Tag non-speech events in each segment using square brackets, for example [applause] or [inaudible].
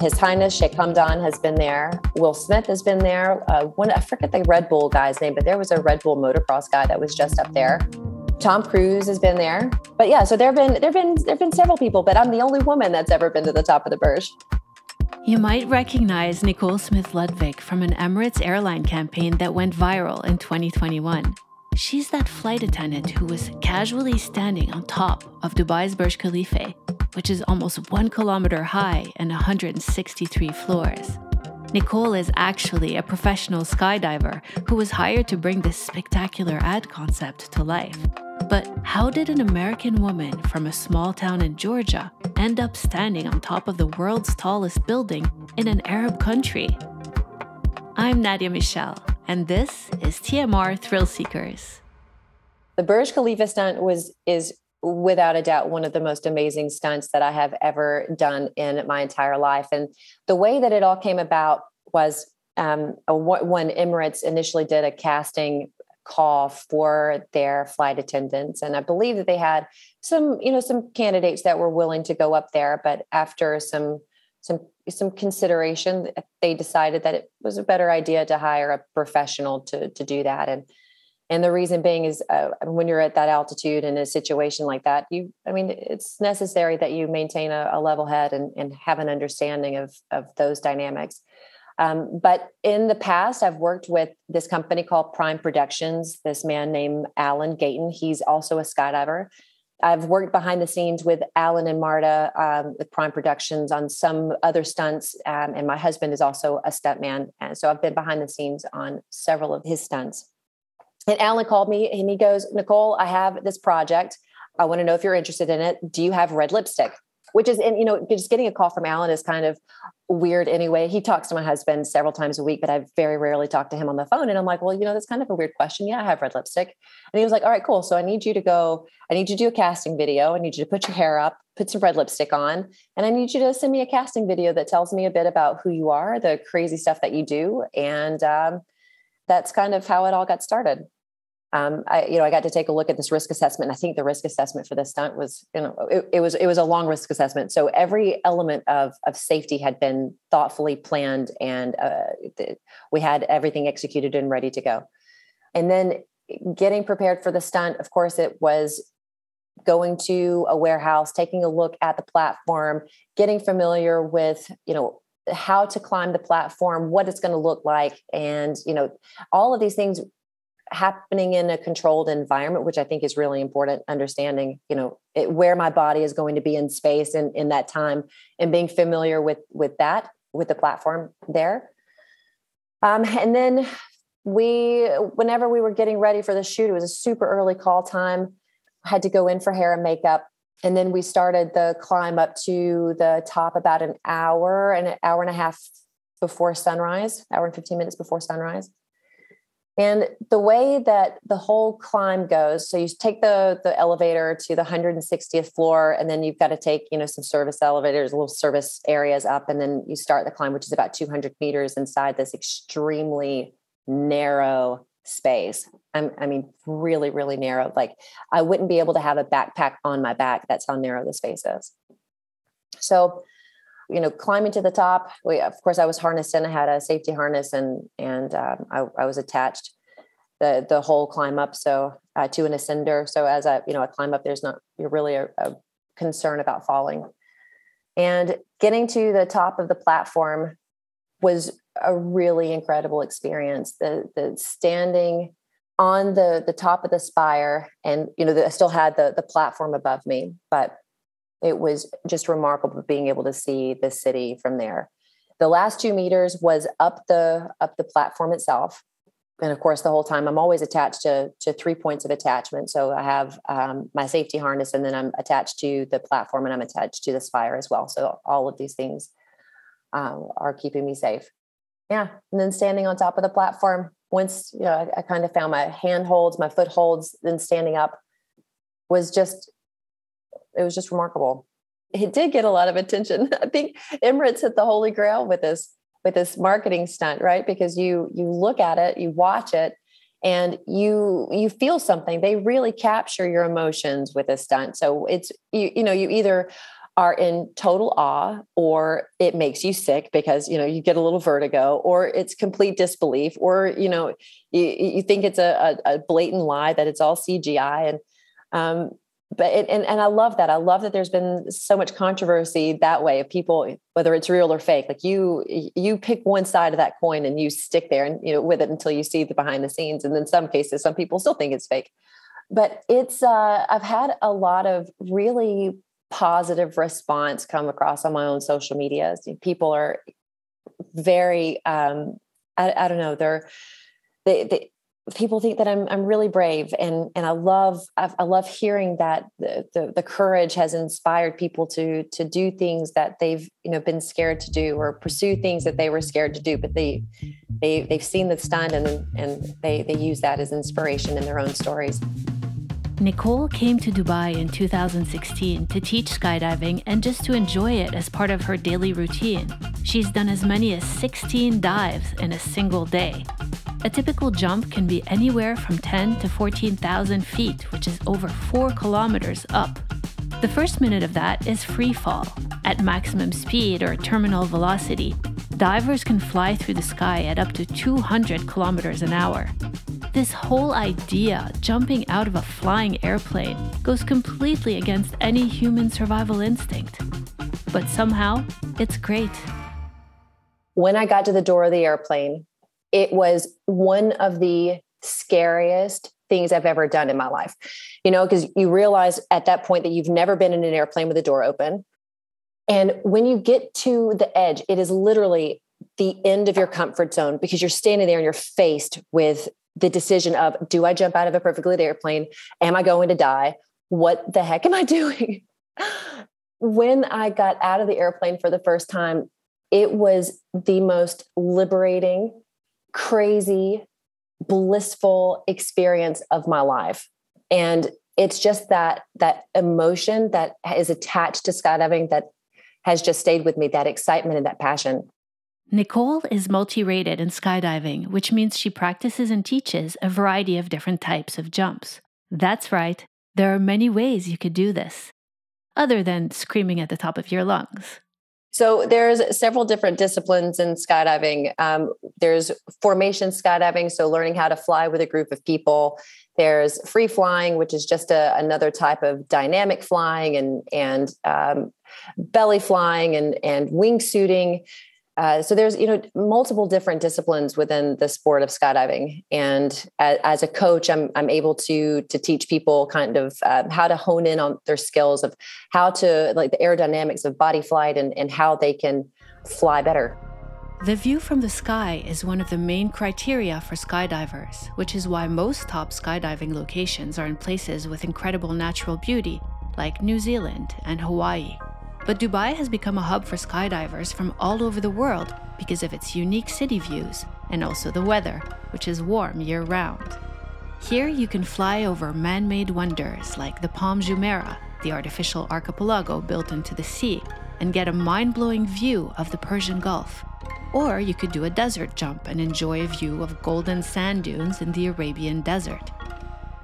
His Highness Sheikh Hamdan has been there. Will Smith has been there. Uh, one, I forget the Red Bull guy's name, but there was a Red Bull motocross guy that was just up there. Tom Cruise has been there. But yeah, so there've been there've been there've been several people, but I'm the only woman that's ever been to the top of the Burj. You might recognize Nicole Smith Ludwig from an Emirates airline campaign that went viral in 2021. She's that flight attendant who was casually standing on top of Dubai's Burj Khalifa, which is almost one kilometer high and 163 floors. Nicole is actually a professional skydiver who was hired to bring this spectacular ad concept to life. But how did an American woman from a small town in Georgia end up standing on top of the world's tallest building in an Arab country? I'm Nadia Michel, and this is TMR Thrill Seekers. The Burj Khalifa stunt was is without a doubt one of the most amazing stunts that I have ever done in my entire life. And the way that it all came about was um, when Emirates initially did a casting call for their flight attendants, and I believe that they had some, you know, some candidates that were willing to go up there, but after some some some consideration, they decided that it was a better idea to hire a professional to to do that, and and the reason being is uh, when you're at that altitude in a situation like that you i mean it's necessary that you maintain a, a level head and, and, have an understanding of of those dynamics. Um, but in the past i've worked with this company called prime productions this man named alan gayton. He's also a skydiver. I've worked behind the scenes with Alan and Marta um, with Prime Productions on some other stunts, um, and my husband is also a stuntman, and so I've been behind the scenes on several of his stunts. And Alan called me and he goes, Nicole, I have this project. I want to know if you're interested in it. Do you have red lipstick? Which is, and you know, just getting a call from Alan is kind of weird anyway. He talks to my husband several times a week, but I very rarely talk to him on the phone. And I'm like, well, you know, that's kind of a weird question. Yeah, I have red lipstick. And he was like, all right, cool. So I need you to go, I need you to do a casting video. I need you to put your hair up, put some red lipstick on, and I need you to send me a casting video that tells me a bit about who you are, the crazy stuff that you do. And um, that's kind of how it all got started um, I, you know, I got to take a look at this risk assessment. I think the risk assessment for this stunt was, you know, it, it, was it was a long risk assessment. So every element of of safety had been thoughtfully planned, and uh, we had everything executed and ready to go. And then getting prepared for the stunt, of course, it was going to a warehouse, taking a look at the platform, getting familiar with, you know, how to climb the platform, what it's going to look like, and you know, all of these things happening in a controlled environment which i think is really important understanding you know it, where my body is going to be in space and in that time and being familiar with with that with the platform there. Um, and then we whenever we were getting ready for the shoot it was a super early call time. Had to go in for hair and makeup. And then we started the climb up to the top about an hour and an hour and a half before sunrise hour and 15 minutes before sunrise and the way that the whole climb goes, so you take the the elevator to the 160th floor, and then you've got to take you know some service elevators, little service areas up, and then you start the climb, which is about 200 meters inside this extremely narrow space. I'm, I mean, really, really narrow. Like I wouldn't be able to have a backpack on my back. That's how narrow the space is. So you know, climbing to the top. We, of course, I was harnessed in. I had a safety harness, and and um, I, I, was attached the the whole climb up. So uh, to an ascender. So as I you know I climb up, there's not you're really a, a concern about falling. And getting to the top of the platform was a really incredible experience. The the standing on the the top of the spire, and you know, the, I still had the the platform above me, but it was just remarkable being able to see the city from there. The last two meters was up the up the platform itself, and of course, the whole time I'm always attached to to three points of attachment. So I have um, my safety harness, and then I'm attached to the platform, and I'm attached to the spire as well. So all of these things um, are keeping me safe. Yeah, and then standing on top of the platform. Once you know, I, I kind of found my handholds my footholds then standing up was just it was just remarkable. It did get a lot of attention. [laughs] I think Emirates hit the holy grail with this with this marketing stunt, right? Because you you look at it, you watch it, and you you feel something. They really capture your emotions with a stunt. So it's you you know you either are in total awe or it makes you sick because you know you get a little vertigo or it's complete disbelief or you know you, you think it's a, a, blatant lie that it's all cgi and um, but it, and, and i love that. I love that there's been so much controversy that way of people whether it's real or fake like you you pick one side of that coin and you stick there and you know with it until you see the behind the scenes. And in some cases some people still think it's fake. But it's uh, i've had a lot of really positive response come across on my own social medias. People are very, um, I, I don't know, they're, they, they, people think that I'm I'm really brave and and I love i love hearing that the, the, the courage has inspired people to to do things that they've you know been scared to do or pursue things that they were scared to do but they they they've seen the stunt and and they they use that as inspiration in their own stories. Nicole came to Dubai in 2016 to teach skydiving and just to enjoy it as part of her daily routine. She's done as many as 16 dives in a single day. A typical jump can be anywhere from 10 to 14,000 feet, which is over 4 kilometers up. The first minute of that is free fall. At maximum speed or terminal velocity, divers can fly through the sky at up to 200 kilometers an hour. This whole idea, jumping out of a flying airplane, goes completely against any human survival instinct. But somehow, it's great. When I got to the door of the airplane, it was one of the scariest things I've ever done in my life. You know, because you realize at that point that you've never been in an airplane with the door open. And when you get to the edge, it is literally the end of your comfort zone because you're standing there and you're faced with the decision of do I jump out of a perfectly lit airplane? Am I going to die? What the heck am I [laughs] doing? when I got out of the airplane for the first time, it was the most liberating, crazy, blissful experience of my life. And it's just that that emotion that is attached to skydiving that has just stayed with me, that excitement and that passion. Nicole is multi rated in skydiving, which means she practices and teaches a variety of different types of jumps. That's right, there are many ways you could do this, other than screaming at the top of your lungs. So there's several different disciplines in skydiving. Um, there's formation skydiving, so learning how to fly with a group of people. There's free flying, which is just a, another type of dynamic flying and and um, belly flying and and wingsuiting. Uh, so there's you know multiple different disciplines within the sport of skydiving. And as, as a coach I'm, I'm able to to teach people kind of uh, how to hone in on their skills of how to like the aerodynamics of body flight and, and how they can fly better. The view from the sky is one of the main criteria for skydivers which is why most top skydiving locations are in places with incredible natural beauty like new zealand and hawaii but Dubai has become a hub for skydivers from all over the world because of its unique city views and also the weather, which is warm year round. Here you can fly over man made wonders like the Palm Jumeirah, the artificial archipelago built into the sea, and get a mind blowing view of the Persian Gulf. Or you could do a desert jump and enjoy a view of golden sand dunes in the Arabian desert.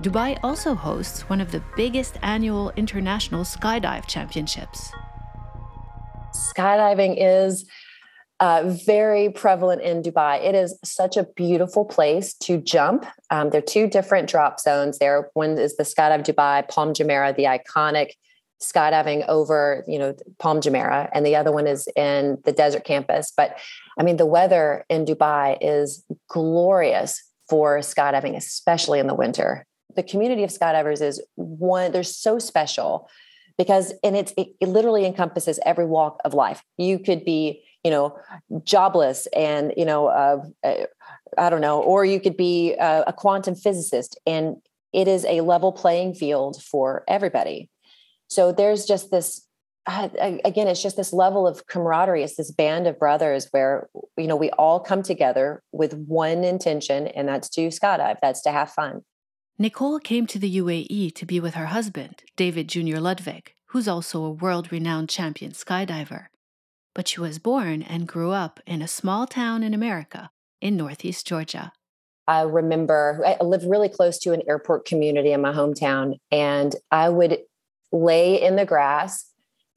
Dubai also hosts one of the biggest annual international skydive championships, skydiving is uh, very prevalent in Dubai. It is such a beautiful place to jump. Um, there are two different drop zones there. One is the Skydive Dubai Palm Jumeirah, the iconic skydiving over, you know, Palm Jumeirah, and the other one is in the desert campus. But I mean, the weather in Dubai is glorious for skydiving, especially in the winter. The community of skydivers is one, they're so special because and it's it, it literally encompasses every walk of life. You could be you know jobless and you know uh, uh, i don't know or you could be a, a quantum physicist and it is a level playing field for everybody. So there's just this uh, again it's just this level of camaraderie. It's this band of brothers where you know we all come together with one intention and that's to skydive that's to have fun Nicole came to the UAE to be with her husband, David Jr. Ludwig, who's also a world renowned champion skydiver. But she was born and grew up in a small town in America, in Northeast Georgia. I remember I lived really close to an airport community in my hometown, and I would lay in the grass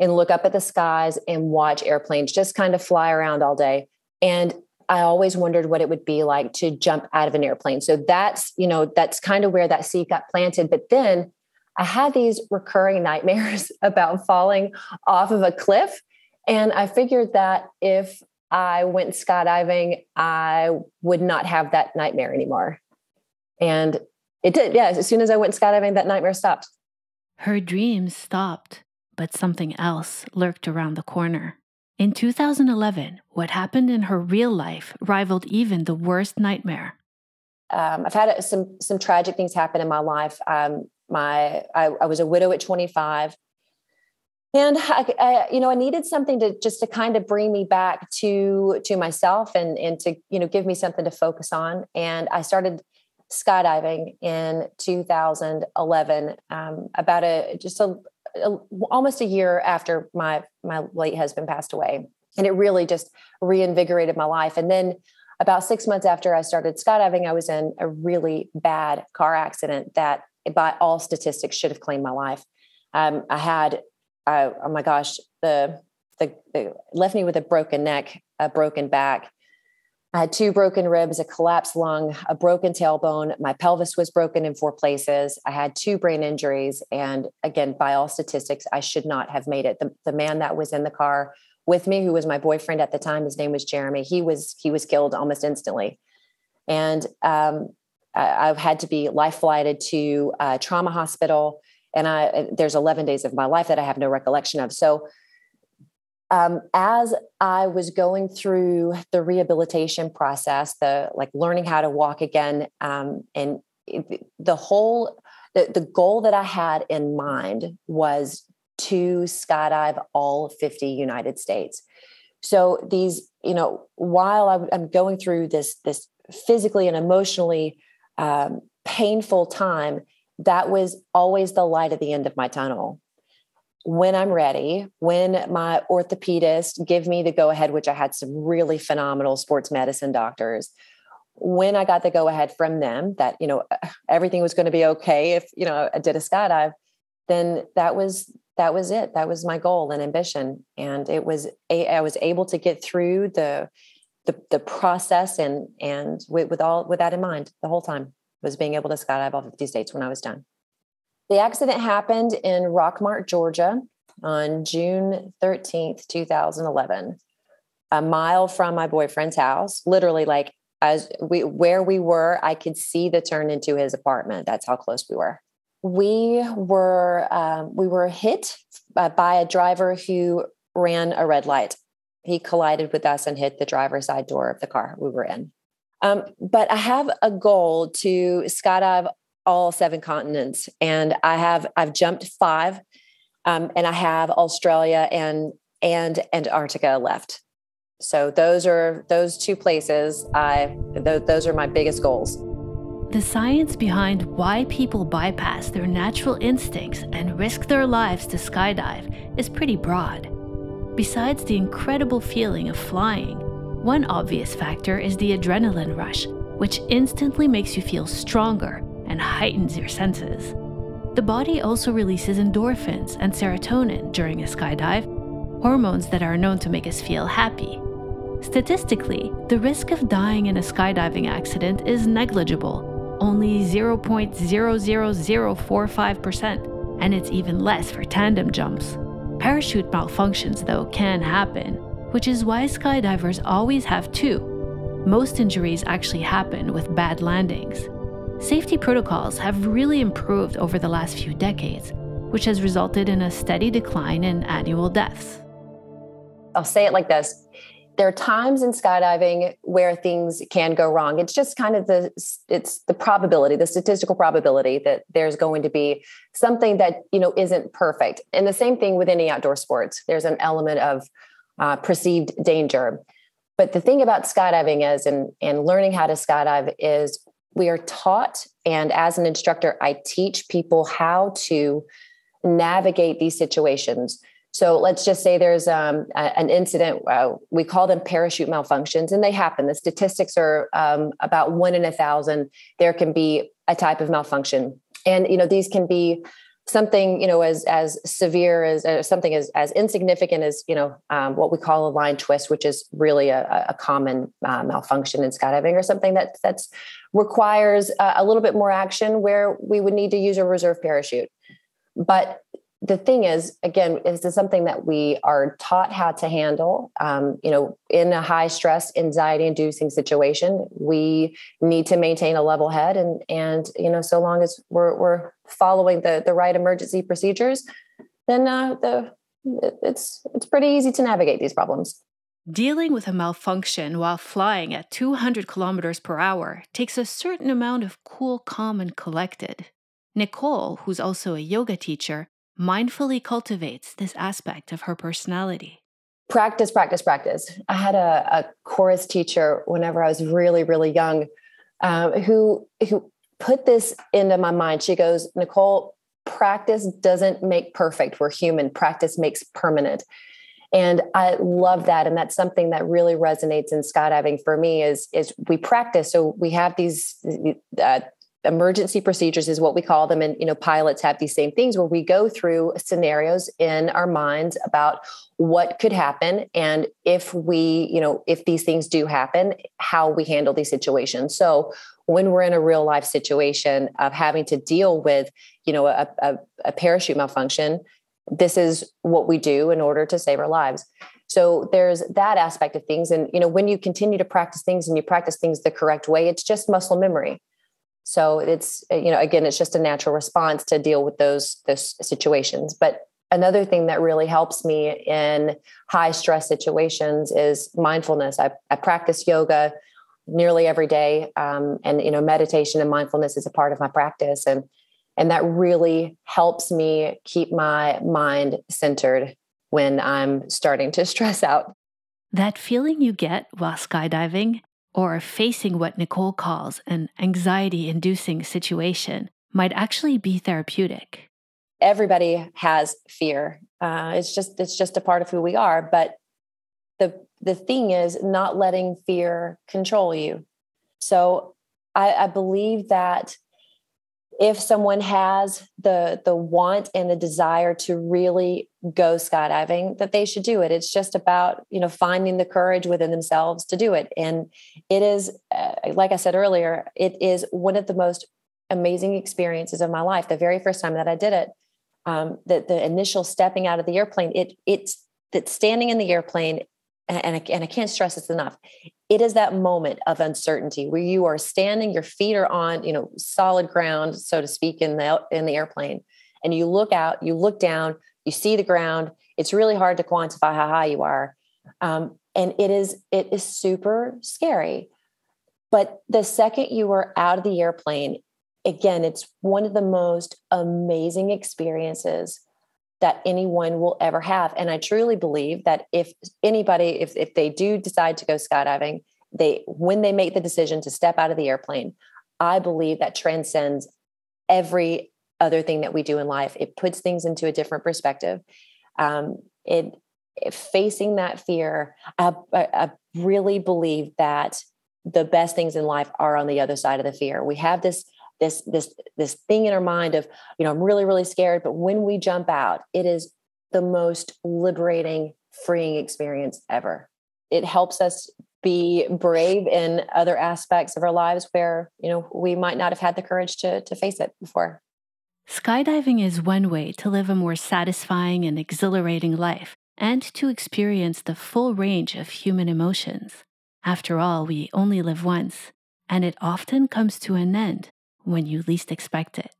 and look up at the skies and watch airplanes just kind of fly around all day. And I always wondered what it would be like to jump out of an airplane. So that's, you know, that's kind of where that seed got planted. But then I had these recurring nightmares [laughs] about falling off of a cliff. And I figured that if I went skydiving, I would not have that nightmare anymore. And it did. Yeah. As soon as I went skydiving, that nightmare stopped. Her dreams stopped, but something else lurked around the corner. In 2011, what happened in her real life rivaled even the worst nightmare. Um, I've had some some tragic things happen in my life. Um, my I, I, was a widow at 25, and I, I, you know I needed something to just to kind of bring me back to to myself and and to you know give me something to focus on. And I started skydiving in 2011, um, about a just a almost a year after my my late husband passed away. And it really just reinvigorated my life. And then about six months after i started skydiving i was in a really bad car accident that by all statistics should have claimed my life. Um, i had uh, oh my gosh the, the, the left me with a broken neck a broken back I had two broken ribs, a collapsed lung, a broken tailbone. My pelvis was broken in four places. I had two brain injuries. And again, by all statistics, I should not have made it. The, the man that was in the car with me, who was my boyfriend at the time, his name was Jeremy. He was he was killed almost instantly. And um, I, have had to be life flighted to a trauma hospital. And I there's 11 days of my life that I have no recollection of. So um, as I was going through the rehabilitation process, the like learning how to walk again, um, and the whole the, the goal that I had in mind was to skydive all 50 United States. So these, you know, while I'm going through this this physically and emotionally um, painful time, that was always the light at the end of my tunnel when I'm ready, when my orthopedist give me the go ahead, which I had some really phenomenal sports medicine doctors, when I got the go ahead from them that, you know, [sighs] everything was going to be okay if, you know, I did a skydive, then that was, that was it. That was my goal and ambition. And it was, I was able to get through the, the, the process and, and with, with all, with that in mind, the whole time was being able to skydive all 50 states when I was done. The accident happened in Rockmart, Georgia on June 13th, 2011, a mile from my boyfriend's house, literally like as we where we were, I could see the turn into his apartment. That's how close we were. We were um, we were hit by a driver who ran a red light. He collided with us and hit the driver's side door of the car we were in. Um, but I have a goal to skydive all seven continents, and I have I've jumped five, um, and I have Australia and and Antarctica left. So those are those two places. I th- those are my biggest goals. The science behind why people bypass their natural instincts and risk their lives to skydive is pretty broad. Besides the incredible feeling of flying, one obvious factor is the adrenaline rush, which instantly makes you feel stronger and heightens your senses. The body also releases endorphins and serotonin during a skydive, hormones that are known to make us feel happy. Statistically, the risk of dying in a skydiving accident is negligible, only 0.00045%, and it's even less for tandem jumps. Parachute malfunctions, though, can happen, which is why skydivers always have two. Most injuries actually happen with bad landings. Safety protocols have really improved over the last few decades, which has resulted in a steady decline in annual deaths. I'll say it like this. There are times in skydiving where things can go wrong. It's just kind of the it's the probability the statistical probability that there's going to be something that you know isn't perfect. And the same thing with any outdoor sports. There's an element of uh, perceived danger. But the thing about skydiving is and and learning how to skydive is we are taught and as an instructor i teach people how to navigate these situations. So let's just say there's um, a, an incident uh, we call them parachute malfunctions and they happen. The statistics are um, about one in a thousand. There can be a type of malfunction. And you know these can be something you know as as severe as uh, something as as insignificant as you know um, what we call a line twist which is really a, a common uh, malfunction in skydiving or something that that's requires a, a little bit more action where we would need to use a reserve parachute. But the thing is again this is something that we are taught how to handle um, you know in a high stress anxiety inducing situation we need to maintain a level head and and you know so long as we're, we're following the the right emergency procedures then uh, the it's it's pretty easy to navigate these problems Dealing with a malfunction while flying at 200 kilometers per hour takes a certain amount of cool, calm, and collected. Nicole, who's also a yoga teacher, mindfully cultivates this aspect of her personality. Practice, practice, practice. I had a, a chorus teacher whenever I was really, really young um, who, who put this into my mind. She goes, Nicole, practice doesn't make perfect. We're human. Practice makes permanent. And I love that. And that's something that really resonates in skydiving for me is, is we practice. So we have these uh, emergency procedures is what we call them. And you know pilots have these same things where we go through scenarios in our minds about what could happen and if we you know if these things do happen how we handle these situations. So when we're in a real life situation of having to deal with you know a, a, a parachute malfunction this is what we do in order to save our lives. So there's that aspect of things. And you know when you continue to practice things and you practice things the correct way it's just muscle memory so it's you know again it's just a natural response to deal with those those situations. But another thing that really helps me in high stress situations is mindfulness. I, I practice yoga nearly every day, um, and you know meditation and mindfulness is a part of my practice, and and that really helps me keep my mind centered when I'm starting to [laughs] stress out. That feeling you get while skydiving or facing what Nicole calls an anxiety inducing situation might actually be therapeutic. Everybody has fear. Uh, it's just it's just a part of who we are. But the the thing is not letting fear control you. So I, I believe that if someone has the the want and the desire to really go skydiving that they should do it. It's just about you know finding the courage within themselves to do it. And it is uh, like i said earlier it is one of the most amazing experiences of my life. The very first time that i did it um, the, the initial stepping out of the airplane it it's that standing in the airplane and I, and I can't stress this enough it is that moment of uncertainty where you are standing your feet are on you know solid ground so to speak in the in the airplane. And you look out you look down you see the ground. It's really hard to quantify how high you are. Um, and it is it is super scary. But the second you are out of the airplane again it's one of the most amazing experiences that anyone will ever have. And I truly believe that if anybody, if, if they do decide to go skydiving, they when they make the decision to step out of the airplane, I believe that transcends every other thing that we do in life. It puts things into a different perspective. Um, it, it, facing that fear, I, I really believe that the best things in life are on the other side of the fear. We have this this this this thing in our mind of you know i'm really really scared but when we jump out it is the most liberating freeing experience ever. It helps us be brave in other aspects of our lives where you know we might not have had the courage to to face it before. Skydiving is one way to live a more satisfying and exhilarating life and to experience the full range of human emotions. After all we only live once and it often comes to an end when you least expect it?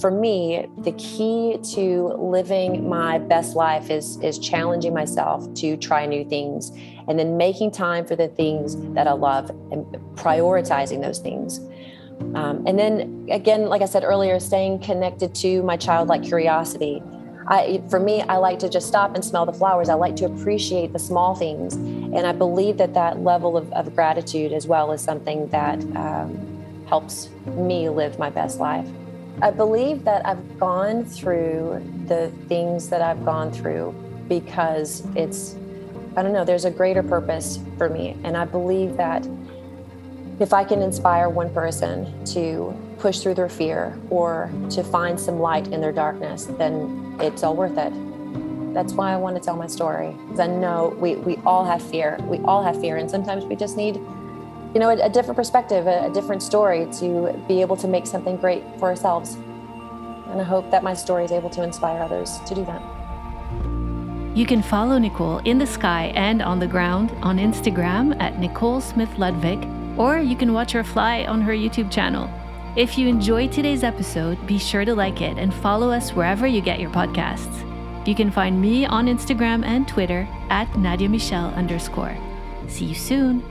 For me, the key to living my best life is, is challenging myself to try new things and then making time for the things that I love and prioritizing those things. Um, and then again, like I said earlier, staying connected to my childlike curiosity. I, for me, I like to just stop and smell the flowers. I like to appreciate the small things. And I believe that that level of, of gratitude as well is something that um, helps me live my best life. I believe that I've gone through the things that I've gone through because it's, I don't know, there's a greater purpose for me. And I believe that if I can inspire one person to push through their fear or to find some light in their darkness, then it's all worth it. That's why I want to tell my story. Because I know we, we all have fear. We all have fear. And sometimes we just need, you know, a, a different perspective, a, a different story to be able to make something great for ourselves. And I hope that my story is able to inspire others to do that. You can follow Nicole in the sky and on the ground on Instagram at Nicole Smith Ludwig, or you can watch her fly on her YouTube channel. If you enjoyed today's episode, be sure to like it and follow us wherever you get your podcasts. You can find me on Instagram and Twitter at Nadia Michelle underscore. See you soon.